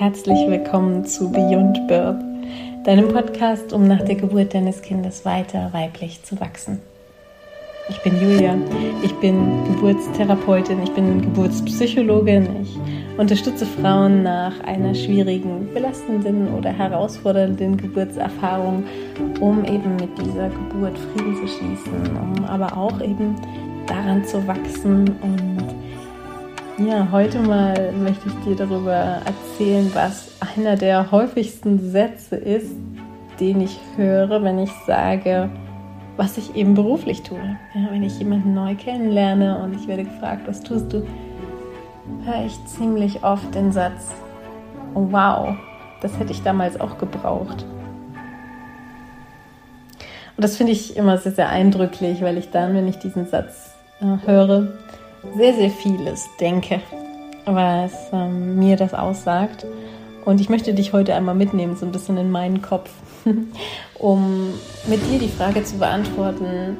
herzlich willkommen zu Beyond Birth, deinem Podcast, um nach der Geburt deines Kindes weiter weiblich zu wachsen. Ich bin Julia, ich bin Geburtstherapeutin, ich bin Geburtspsychologin, ich unterstütze Frauen nach einer schwierigen, belastenden oder herausfordernden Geburtserfahrung, um eben mit dieser Geburt Frieden zu schließen, um aber auch eben daran zu wachsen und ja, heute mal möchte ich dir darüber erzählen, was einer der häufigsten Sätze ist, den ich höre, wenn ich sage, was ich eben beruflich tue. Ja, wenn ich jemanden neu kennenlerne und ich werde gefragt, was tust du, höre ich ziemlich oft den Satz, oh wow, das hätte ich damals auch gebraucht. Und das finde ich immer sehr, sehr eindrücklich, weil ich dann, wenn ich diesen Satz äh, höre, sehr, sehr vieles denke, was ähm, mir das aussagt. Und ich möchte dich heute einmal mitnehmen, so ein bisschen in meinen Kopf, um mit dir die Frage zu beantworten,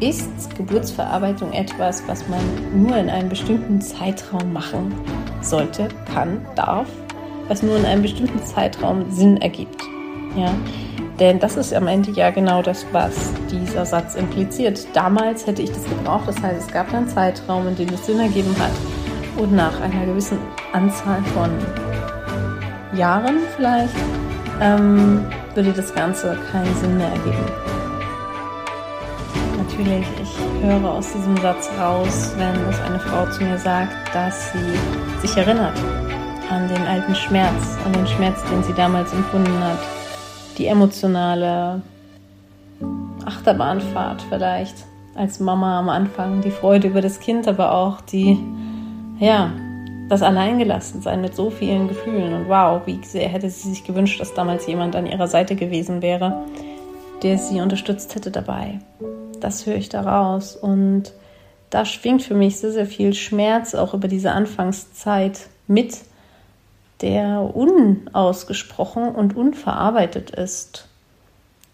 ist Geburtsverarbeitung etwas, was man nur in einem bestimmten Zeitraum machen sollte, kann, darf, was nur in einem bestimmten Zeitraum Sinn ergibt? Ja, denn das ist am Ende ja genau das, was dieser Satz impliziert. Damals hätte ich das gebraucht, das heißt, es gab einen Zeitraum, in dem es Sinn ergeben hat. Und nach einer gewissen Anzahl von Jahren vielleicht ähm, würde das Ganze keinen Sinn mehr ergeben. Natürlich, ich höre aus diesem Satz raus, wenn es eine Frau zu mir sagt, dass sie sich erinnert an den alten Schmerz, an den Schmerz, den sie damals empfunden hat die emotionale Achterbahnfahrt vielleicht als Mama am Anfang, die Freude über das Kind, aber auch die, ja, das Alleingelassensein mit so vielen Gefühlen. Und wow, wie sehr hätte sie sich gewünscht, dass damals jemand an ihrer Seite gewesen wäre, der sie unterstützt hätte dabei. Das höre ich daraus. Und da schwingt für mich sehr, sehr viel Schmerz auch über diese Anfangszeit mit der unausgesprochen und unverarbeitet ist.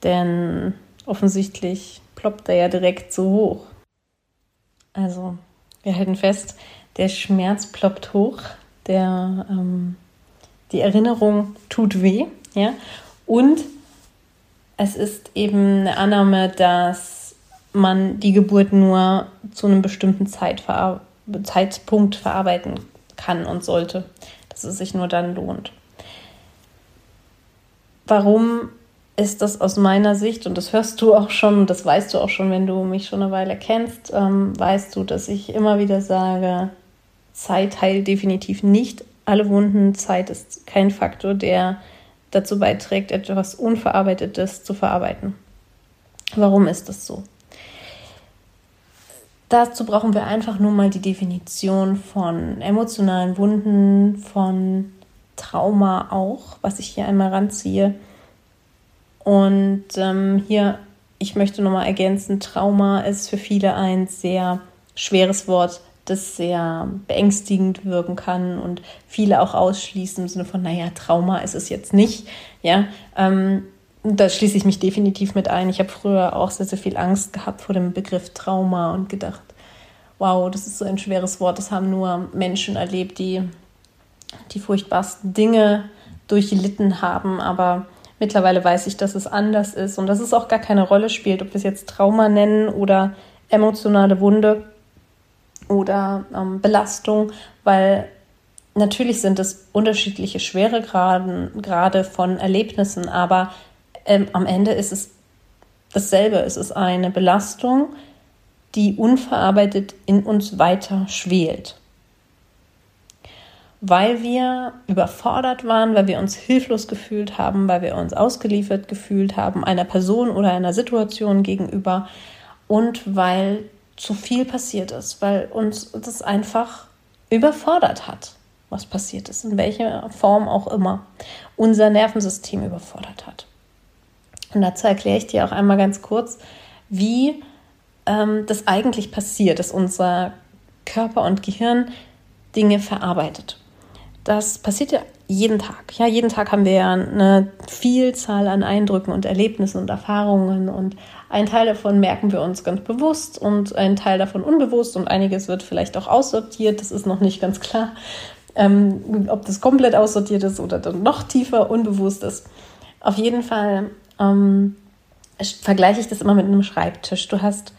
Denn offensichtlich ploppt er ja direkt so hoch. Also, wir halten fest, der Schmerz ploppt hoch, der, ähm, die Erinnerung tut weh, ja, und es ist eben eine Annahme, dass man die Geburt nur zu einem bestimmten Zeitver Zeitpunkt verarbeiten kann und sollte dass es sich nur dann lohnt. Warum ist das aus meiner Sicht, und das hörst du auch schon, das weißt du auch schon, wenn du mich schon eine Weile kennst, ähm, weißt du, dass ich immer wieder sage, Zeit heilt definitiv nicht alle Wunden. Zeit ist kein Faktor, der dazu beiträgt, etwas Unverarbeitetes zu verarbeiten. Warum ist das so? Dazu brauchen wir einfach nur mal die Definition von emotionalen Wunden, von Trauma auch, was ich hier einmal ranziehe. Und ähm, hier, ich möchte nochmal ergänzen, Trauma ist für viele ein sehr schweres Wort, das sehr beängstigend wirken kann und viele auch ausschließen im Sinne von, naja, Trauma ist es jetzt nicht. Ja, ähm, da schließe ich mich definitiv mit ein. Ich habe früher auch sehr, sehr viel Angst gehabt vor dem Begriff Trauma und gedacht, wow, das ist so ein schweres Wort. Das haben nur Menschen erlebt, die die furchtbarsten Dinge durchlitten haben. Aber mittlerweile weiß ich, dass es anders ist und dass es auch gar keine Rolle spielt, ob wir es jetzt Trauma nennen oder emotionale Wunde oder ähm, Belastung, weil natürlich sind es unterschiedliche Schweregraden gerade von Erlebnissen, aber ähm, am Ende ist es dasselbe. Es ist eine Belastung, die unverarbeitet in uns weiter schwelt. Weil wir überfordert waren, weil wir uns hilflos gefühlt haben, weil wir uns ausgeliefert gefühlt haben einer Person oder einer Situation gegenüber und weil zu viel passiert ist, weil uns das einfach überfordert hat, was passiert ist, in welcher Form auch immer, unser Nervensystem überfordert hat. Und dazu erkläre ich dir auch einmal ganz kurz, wie ähm, das eigentlich passiert, dass unser Körper und Gehirn Dinge verarbeitet. Das passiert ja jeden Tag. Ja, jeden Tag haben wir ja eine Vielzahl an Eindrücken und Erlebnissen und Erfahrungen und ein Teil davon merken wir uns ganz bewusst und ein Teil davon unbewusst und einiges wird vielleicht auch aussortiert, das ist noch nicht ganz klar. ähm, ob das komplett aussortiert ist oder dann noch tiefer unbewusst ist. Auf jeden Fall ähm, vergleiche ich das immer mit einem Schreibtisch. Du hast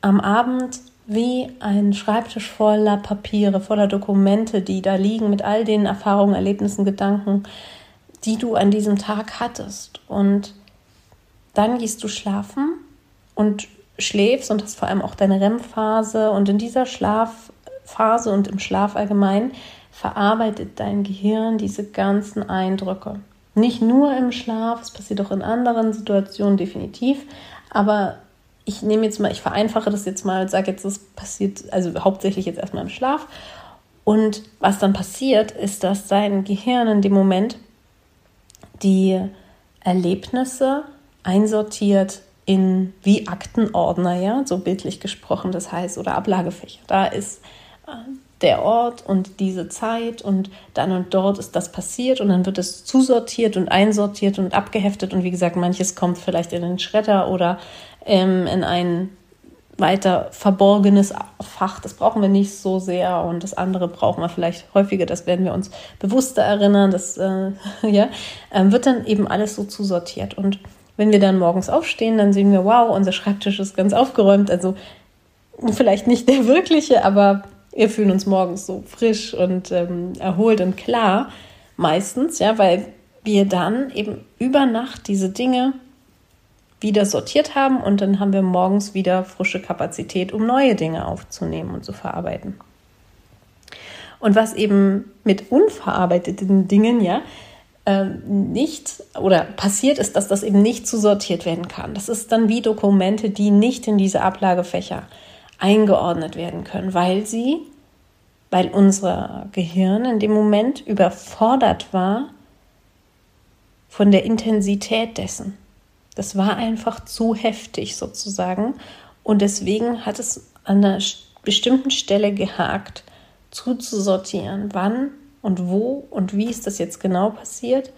am Abend wie ein Schreibtisch voller Papiere, voller Dokumente, die da liegen mit all den Erfahrungen, Erlebnissen, Gedanken, die du an diesem Tag hattest. Und dann gehst du schlafen und schläfst und hast vor allem auch deine REM-Phase. Und in dieser Schlafphase und im Schlaf allgemein verarbeitet dein Gehirn diese ganzen Eindrücke. Nicht nur im Schlaf, es passiert auch in anderen Situationen definitiv, aber ich nehme jetzt mal, ich vereinfache das jetzt mal, sage jetzt, das passiert also hauptsächlich jetzt erstmal im Schlaf. Und was dann passiert, ist, dass dein Gehirn in dem Moment die Erlebnisse einsortiert in wie Aktenordner, ja, so bildlich gesprochen, das heißt, oder Ablagefächer. Da ist äh, der Ort und diese Zeit und dann und dort ist das passiert und dann wird es zusortiert und einsortiert und abgeheftet und wie gesagt, manches kommt vielleicht in den Schredder oder ähm, in ein weiter verborgenes Fach. Das brauchen wir nicht so sehr und das andere brauchen wir vielleicht häufiger. Das werden wir uns bewusster erinnern. Das äh, ja, ähm, wird dann eben alles so zusortiert. Und wenn wir dann morgens aufstehen, dann sehen wir, wow, unser Schreibtisch ist ganz aufgeräumt. Also vielleicht nicht der wirkliche, aber wir fühlen uns morgens so frisch und ähm, erholt und klar. Meistens, ja, weil wir dann eben über Nacht diese Dinge wieder sortiert haben und dann haben wir morgens wieder frische Kapazität, um neue Dinge aufzunehmen und zu verarbeiten. Und was eben mit unverarbeiteten Dingen ja ähm, nicht oder passiert ist, dass das eben nicht zusortiert werden kann. Das ist dann wie Dokumente, die nicht in diese Ablagefächer eingeordnet werden können, weil sie, weil unser Gehirn in dem Moment überfordert war von der Intensität dessen. Das war einfach zu heftig sozusagen. Und deswegen hat es an einer bestimmten Stelle gehakt, zuzusortieren, wann und wo und wie ist das jetzt genau passiert.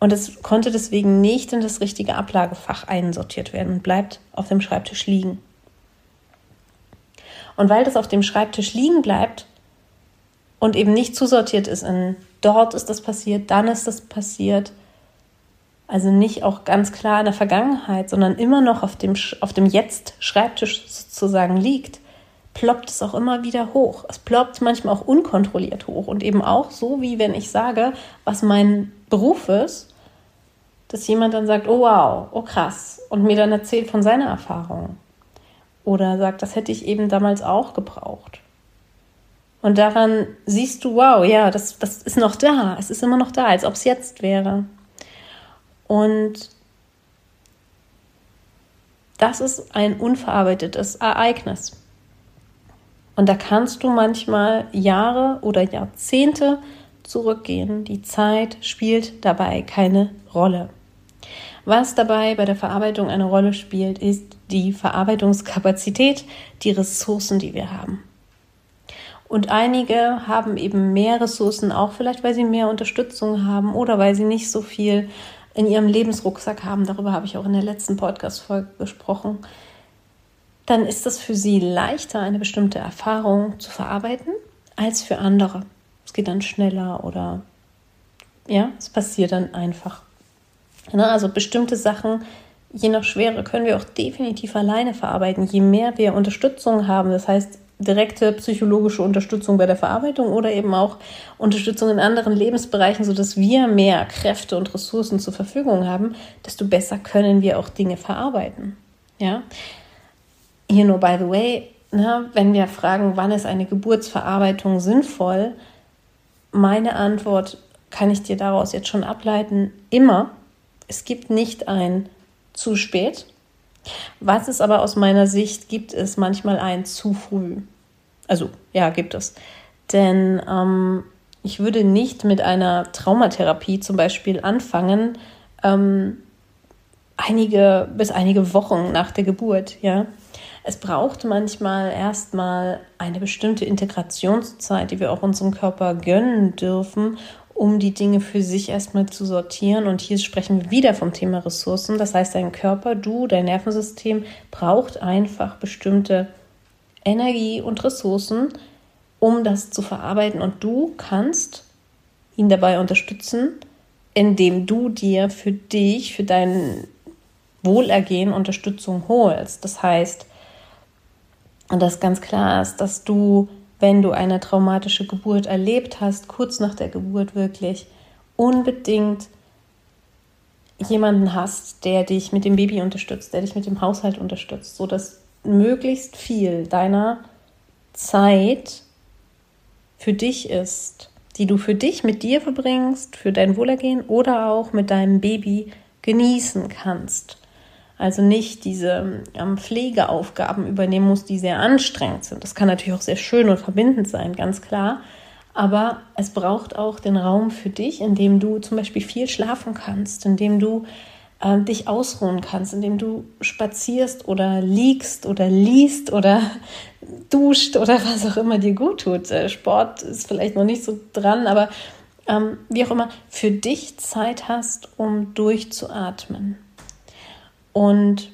Und es konnte deswegen nicht in das richtige Ablagefach einsortiert werden und bleibt auf dem Schreibtisch liegen. Und weil das auf dem Schreibtisch liegen bleibt und eben nicht zusortiert ist in dort ist das passiert, dann ist das passiert, also nicht auch ganz klar in der Vergangenheit, sondern immer noch auf dem, auf dem Jetzt-Schreibtisch sozusagen liegt, ploppt es auch immer wieder hoch. Es ploppt manchmal auch unkontrolliert hoch und eben auch so, wie wenn ich sage, was mein Beruf ist, dass jemand dann sagt, oh wow, oh krass, und mir dann erzählt von seiner Erfahrung. Oder sagt, das hätte ich eben damals auch gebraucht. Und daran siehst du, wow, ja, das, das ist noch da. Es ist immer noch da, als ob es jetzt wäre. Und das ist ein unverarbeitetes Ereignis. Und da kannst du manchmal Jahre oder Jahrzehnte zurückgehen. Die Zeit spielt dabei keine Rolle. Was dabei bei der Verarbeitung eine Rolle spielt, ist die Verarbeitungskapazität, die Ressourcen, die wir haben. Und einige haben eben mehr Ressourcen, auch vielleicht, weil sie mehr Unterstützung haben oder weil sie nicht so viel in ihrem Lebensrucksack haben, darüber habe ich auch in der letzten Podcast-Folge gesprochen, dann ist es für sie leichter, eine bestimmte Erfahrung zu verarbeiten, als für andere. Es geht dann schneller oder ja, es passiert dann einfach. Also bestimmte Sachen, je nach Schwere, können wir auch definitiv alleine verarbeiten. Je mehr wir Unterstützung haben, das heißt, direkte psychologische Unterstützung bei der Verarbeitung oder eben auch Unterstützung in anderen Lebensbereichen, sodass wir mehr Kräfte und Ressourcen zur Verfügung haben, desto besser können wir auch Dinge verarbeiten. Ja? Hier nur by the way, na, wenn wir fragen, wann ist eine Geburtsverarbeitung sinnvoll, meine Antwort kann ich dir daraus jetzt schon ableiten, immer. Es gibt nicht ein zu spät. Was es aber aus meiner Sicht gibt, ist manchmal ein zu früh. Also ja, gibt es. Denn ähm, ich würde nicht mit einer Traumatherapie zum Beispiel anfangen, ähm, einige bis einige Wochen nach der Geburt, ja. Es braucht manchmal erstmal eine bestimmte Integrationszeit, die wir auch unserem Körper gönnen dürfen, um die Dinge für sich erstmal zu sortieren. Und hier sprechen wir wieder vom Thema Ressourcen. Das heißt, dein Körper, du, dein Nervensystem braucht einfach bestimmte Energie und Ressourcen, um das zu verarbeiten. Und du kannst ihn dabei unterstützen, indem du dir für dich, für dein Wohlergehen Unterstützung holst. Das heißt, und das ganz klar ist, dass du, wenn du eine traumatische Geburt erlebt hast, kurz nach der Geburt wirklich, unbedingt jemanden hast, der dich mit dem Baby unterstützt, der dich mit dem Haushalt unterstützt, sodass möglichst viel deiner Zeit für dich ist, die du für dich mit dir verbringst, für dein Wohlergehen oder auch mit deinem Baby genießen kannst. Also nicht diese ähm, Pflegeaufgaben übernehmen musst, die sehr anstrengend sind. Das kann natürlich auch sehr schön und verbindend sein, ganz klar. Aber es braucht auch den Raum für dich, in dem du zum Beispiel viel schlafen kannst, in dem du äh, dich ausruhen kannst, indem du spazierst oder liegst oder liest oder duscht oder was auch immer dir gut tut. Äh, Sport ist vielleicht noch nicht so dran, aber ähm, wie auch immer, für dich Zeit hast, um durchzuatmen. Und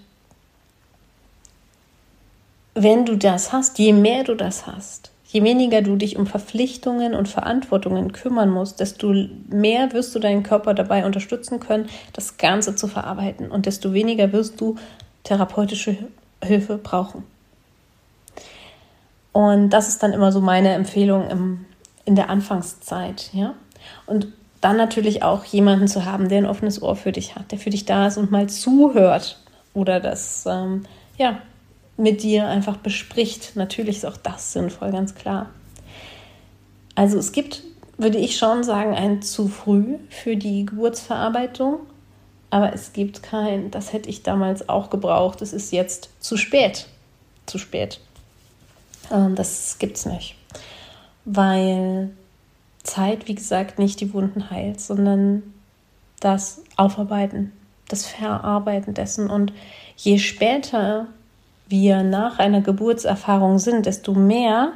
wenn du das hast, je mehr du das hast, Je weniger du dich um Verpflichtungen und Verantwortungen kümmern musst, desto mehr wirst du deinen Körper dabei unterstützen können, das Ganze zu verarbeiten und desto weniger wirst du therapeutische Hilfe brauchen. Und das ist dann immer so meine Empfehlung im, in der Anfangszeit, ja. Und dann natürlich auch jemanden zu haben, der ein offenes Ohr für dich hat, der für dich da ist und mal zuhört oder das ähm, ja mit dir einfach bespricht. Natürlich ist auch das sinnvoll, ganz klar. Also es gibt, würde ich schon sagen, ein zu früh für die Geburtsverarbeitung, aber es gibt kein, das hätte ich damals auch gebraucht, es ist jetzt zu spät. Zu spät. Ähm, das gibt es nicht. Weil Zeit, wie gesagt, nicht die Wunden heilt, sondern das Aufarbeiten, das Verarbeiten dessen. Und je später wir nach einer Geburtserfahrung sind, desto mehr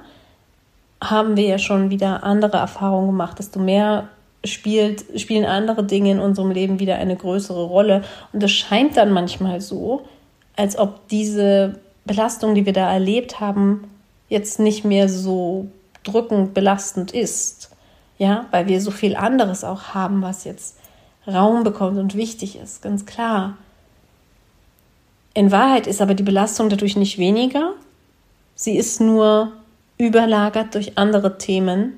haben wir ja schon wieder andere Erfahrungen gemacht, desto mehr spielt, spielen andere Dinge in unserem Leben wieder eine größere Rolle. Und es scheint dann manchmal so, als ob diese Belastung, die wir da erlebt haben, jetzt nicht mehr so drückend belastend ist. Ja, weil wir so viel anderes auch haben, was jetzt Raum bekommt und wichtig ist, ganz klar. In Wahrheit ist aber die Belastung dadurch nicht weniger. Sie ist nur überlagert durch andere Themen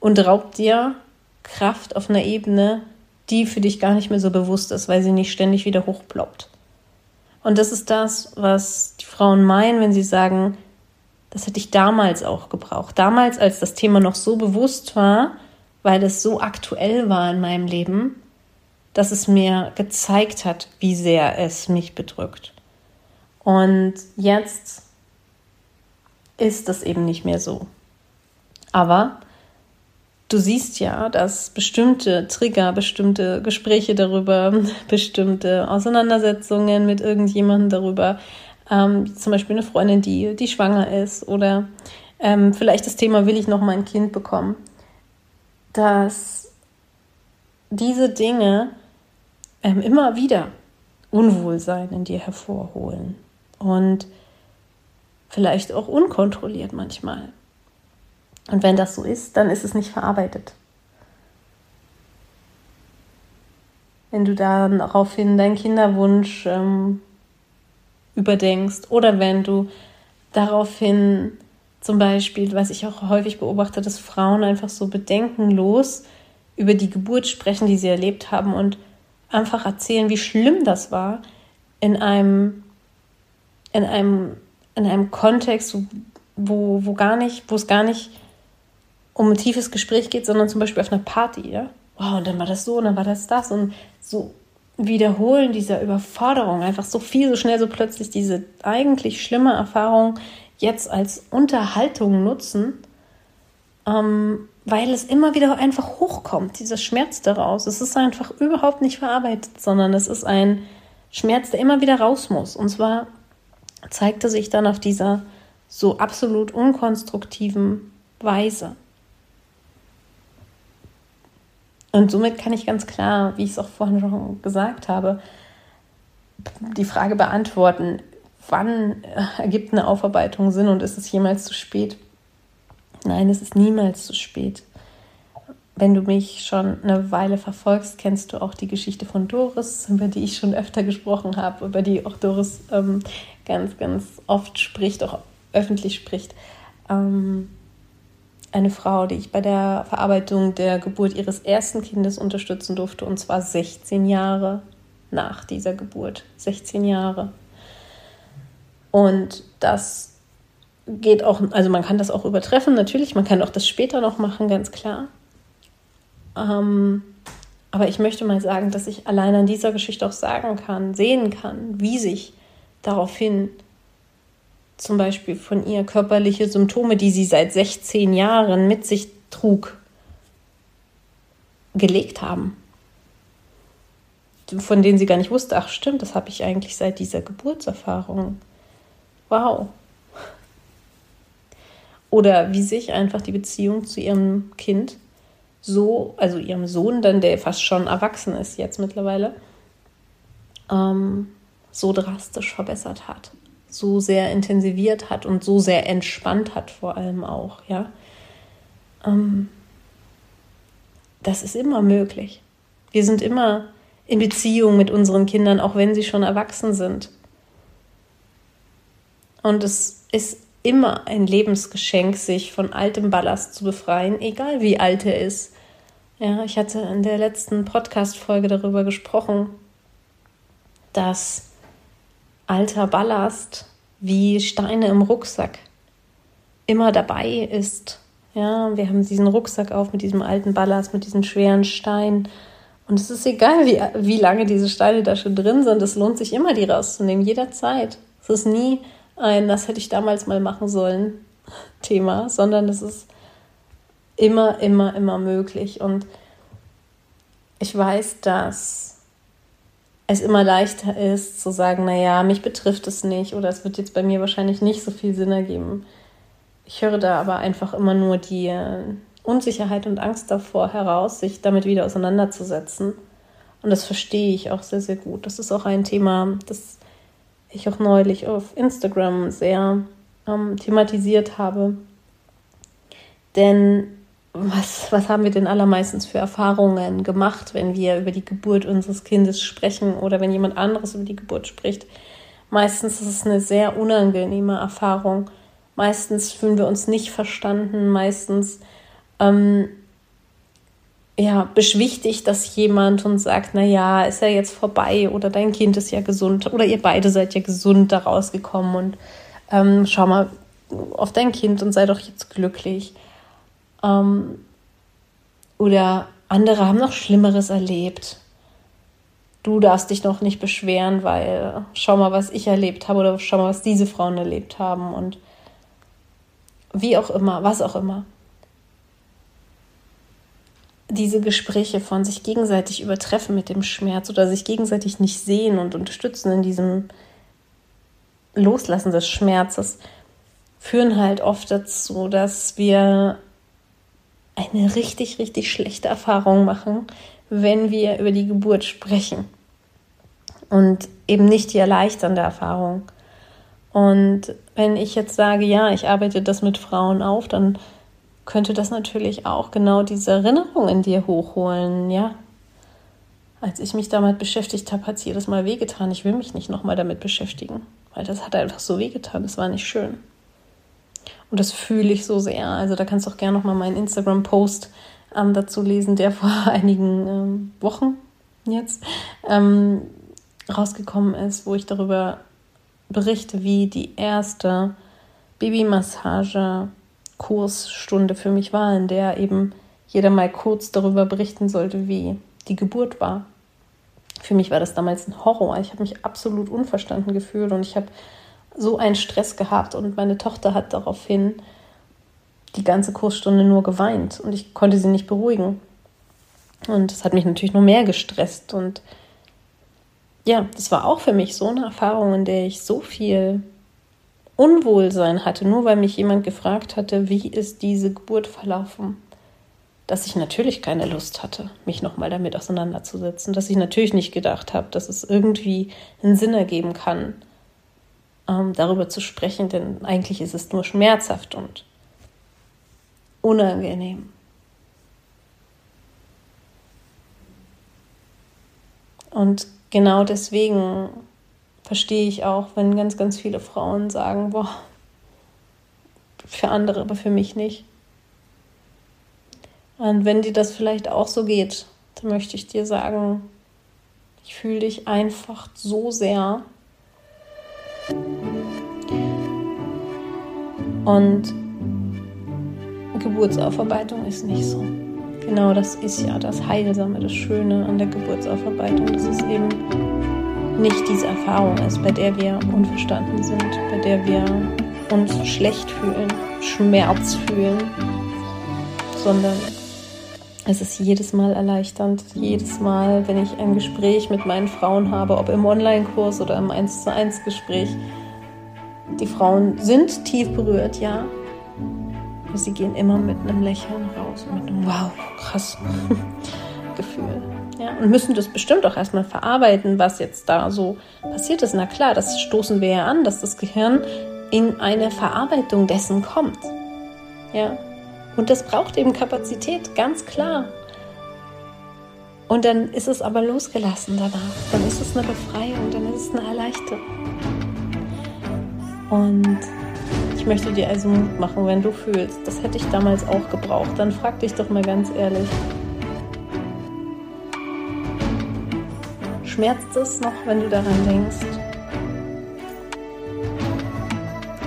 und raubt dir Kraft auf einer Ebene, die für dich gar nicht mehr so bewusst ist, weil sie nicht ständig wieder hochploppt. Und das ist das, was die Frauen meinen, wenn sie sagen, das hätte ich damals auch gebraucht. Damals, als das Thema noch so bewusst war, weil es so aktuell war in meinem Leben, dass es mir gezeigt hat, wie sehr es mich bedrückt. Und jetzt ist das eben nicht mehr so. Aber du siehst ja, dass bestimmte Trigger, bestimmte Gespräche darüber, bestimmte Auseinandersetzungen mit irgendjemandem darüber, ähm, zum Beispiel eine Freundin, die, die schwanger ist oder ähm, vielleicht das Thema, will ich noch mal ein Kind bekommen, dass diese Dinge ähm, immer wieder Unwohlsein in dir hervorholen und vielleicht auch unkontrolliert manchmal. Und wenn das so ist, dann ist es nicht verarbeitet. Wenn du dann daraufhin deinen Kinderwunsch ähm, überdenkst oder wenn du daraufhin zum Beispiel, was ich auch häufig beobachte, dass Frauen einfach so bedenkenlos über die Geburt sprechen, die sie erlebt haben und einfach erzählen, wie schlimm das war in einem in einem, in einem Kontext, wo, wo gar nicht, wo es gar nicht um ein tiefes Gespräch geht, sondern zum Beispiel auf einer Party, ja. Wow, und dann war das so, und dann war das das und so wiederholen dieser Überforderung einfach so viel, so schnell, so plötzlich diese eigentlich schlimme Erfahrung jetzt als Unterhaltung nutzen, ähm, weil es immer wieder einfach hochkommt, dieser Schmerz daraus. Es ist einfach überhaupt nicht verarbeitet, sondern es ist ein Schmerz, der immer wieder raus muss. Und zwar zeigte sich dann auf dieser so absolut unkonstruktiven Weise. Und somit kann ich ganz klar, wie ich es auch vorhin schon gesagt habe, die Frage beantworten, wann ergibt eine Aufarbeitung Sinn und ist es jemals zu spät? Nein, es ist niemals zu spät. Wenn du mich schon eine Weile verfolgst, kennst du auch die Geschichte von Doris, über die ich schon öfter gesprochen habe, über die auch Doris ähm, ganz, ganz oft spricht, auch öffentlich spricht. Ähm, eine Frau, die ich bei der Verarbeitung der Geburt ihres ersten Kindes unterstützen durfte, und zwar 16 Jahre nach dieser Geburt. 16 Jahre. Und das geht auch, also man kann das auch übertreffen, natürlich, man kann auch das später noch machen, ganz klar. Ähm, aber ich möchte mal sagen, dass ich allein an dieser Geschichte auch sagen kann, sehen kann, wie sich daraufhin zum Beispiel von ihr körperliche Symptome, die sie seit 16 Jahren mit sich trug, gelegt haben. Von denen sie gar nicht wusste, ach stimmt, das habe ich eigentlich seit dieser Geburtserfahrung. Wow. Oder wie sich einfach die Beziehung zu ihrem Kind so, also ihrem Sohn, dann der fast schon erwachsen ist jetzt mittlerweile, ähm, so drastisch verbessert hat so sehr intensiviert hat und so sehr entspannt hat, vor allem auch, ja. Ähm, das ist immer möglich. Wir sind immer in Beziehung mit unseren Kindern, auch wenn sie schon erwachsen sind. Und es ist immer ein Lebensgeschenk, sich von altem Ballast zu befreien, egal wie alt er ist. Ja, ich hatte in der letzten Podcast-Folge darüber gesprochen, dass alter Ballast wie Steine im Rucksack immer dabei ist. Ja, wir haben diesen Rucksack auf mit diesem alten Ballast, mit diesen schweren Steinen. Und es ist egal, wie, wie lange diese Steine da schon drin sind. Es lohnt sich immer, die rauszunehmen, jederzeit. Es ist nie ein, das hätte ich damals mal machen sollen, Thema, sondern es ist immer, immer, immer möglich. Und ich weiß, dass es immer leichter ist zu sagen, naja, mich betrifft es nicht oder es wird jetzt bei mir wahrscheinlich nicht so viel Sinn ergeben. Ich höre da aber einfach immer nur die Unsicherheit und Angst davor heraus, sich damit wieder auseinanderzusetzen. Und das verstehe ich auch sehr, sehr gut. Das ist auch ein Thema, das ich auch neulich auf Instagram sehr ähm, thematisiert habe. Denn was, was haben wir denn allermeistens für Erfahrungen gemacht, wenn wir über die Geburt unseres Kindes sprechen oder wenn jemand anderes über die Geburt spricht? Meistens ist es eine sehr unangenehme Erfahrung. Meistens fühlen wir uns nicht verstanden. Meistens ähm, ja, beschwichtigt das jemand und sagt, na ja, ist ja jetzt vorbei oder dein Kind ist ja gesund oder ihr beide seid ja gesund da rausgekommen und ähm, schau mal auf dein Kind und sei doch jetzt glücklich. Ähm, oder andere haben noch Schlimmeres erlebt. Du darfst dich noch nicht beschweren, weil schau mal, was ich erlebt habe oder schau mal, was diese Frauen erlebt haben und wie auch immer, was auch immer. Diese Gespräche von sich gegenseitig übertreffen mit dem Schmerz oder sich gegenseitig nicht sehen und unterstützen in diesem Loslassen des Schmerzes führen halt oft dazu, dass wir eine richtig, richtig schlechte Erfahrung machen, wenn wir über die Geburt sprechen. Und eben nicht die erleichternde Erfahrung. Und wenn ich jetzt sage, ja, ich arbeite das mit Frauen auf, dann könnte das natürlich auch genau diese Erinnerung in dir hochholen, ja. Als ich mich damit beschäftigt habe, hat es jedes Mal wehgetan. Ich will mich nicht nochmal damit beschäftigen, weil das hat einfach so wehgetan. Das war nicht schön. Und das fühle ich so sehr. Also da kannst du auch gerne noch mal meinen Instagram-Post ähm, dazu lesen, der vor einigen ähm, Wochen jetzt ähm, rausgekommen ist, wo ich darüber berichte, wie die erste Babymassage-Kursstunde für mich war, in der eben jeder mal kurz darüber berichten sollte, wie die Geburt war. Für mich war das damals ein Horror. Ich habe mich absolut unverstanden gefühlt und ich habe so einen Stress gehabt und meine Tochter hat daraufhin die ganze Kursstunde nur geweint und ich konnte sie nicht beruhigen. Und das hat mich natürlich noch mehr gestresst. Und ja, das war auch für mich so eine Erfahrung, in der ich so viel Unwohlsein hatte, nur weil mich jemand gefragt hatte, wie ist diese Geburt verlaufen, dass ich natürlich keine Lust hatte, mich nochmal damit auseinanderzusetzen, dass ich natürlich nicht gedacht habe, dass es irgendwie einen Sinn ergeben kann, ähm, darüber zu sprechen, denn eigentlich ist es nur schmerzhaft und unangenehm. Und genau deswegen verstehe ich auch, wenn ganz, ganz viele Frauen sagen, boah, für andere, aber für mich nicht. Und wenn dir das vielleicht auch so geht, dann möchte ich dir sagen, ich fühle dich einfach so sehr. Und Geburtsaufarbeitung ist nicht so. Genau das ist ja das Heilsame, das Schöne an der Geburtsaufarbeitung, dass es eben nicht diese Erfahrung ist, bei der wir unverstanden sind, bei der wir uns schlecht fühlen, Schmerz fühlen, sondern es ist jedes Mal erleichternd, jedes Mal, wenn ich ein Gespräch mit meinen Frauen habe, ob im Online-Kurs oder im 1 zu 1 Gespräch. Die Frauen sind tief berührt, ja, aber sie gehen immer mit einem Lächeln raus, mit einem Wow, krass Gefühl. Ja, und müssen das bestimmt auch erstmal verarbeiten, was jetzt da so passiert ist. Na klar, das stoßen wir ja an, dass das Gehirn in eine Verarbeitung dessen kommt. Ja, und das braucht eben Kapazität, ganz klar. Und dann ist es aber losgelassen danach. Dann ist es eine Befreiung, dann ist es eine Erleichterung. Und ich möchte dir also Mut machen, wenn du fühlst, das hätte ich damals auch gebraucht, dann frag dich doch mal ganz ehrlich, Schmerzt es noch, wenn du daran denkst?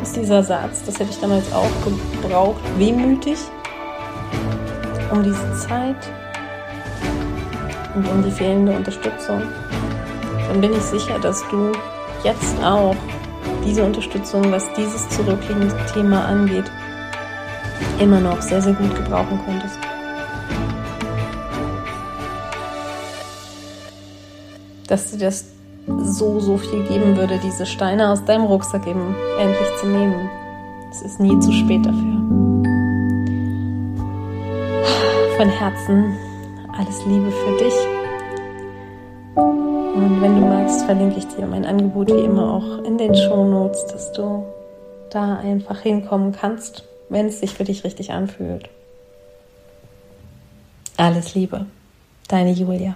Ist dieser Satz, das hätte ich damals auch gebraucht, wehmütig um diese Zeit und um die fehlende Unterstützung? Dann bin ich sicher, dass du jetzt auch diese Unterstützung, was dieses zurückliegende Thema angeht, immer noch sehr, sehr gut gebrauchen könntest. Dass dir das so, so viel geben würde, diese Steine aus deinem Rucksack eben endlich zu nehmen. Es ist nie zu spät dafür. Von Herzen alles Liebe für dich. Und wenn du magst, verlinke ich dir mein Angebot wie immer auch in den Show Notes, dass du da einfach hinkommen kannst, wenn es sich für dich richtig anfühlt. Alles Liebe, deine Julia.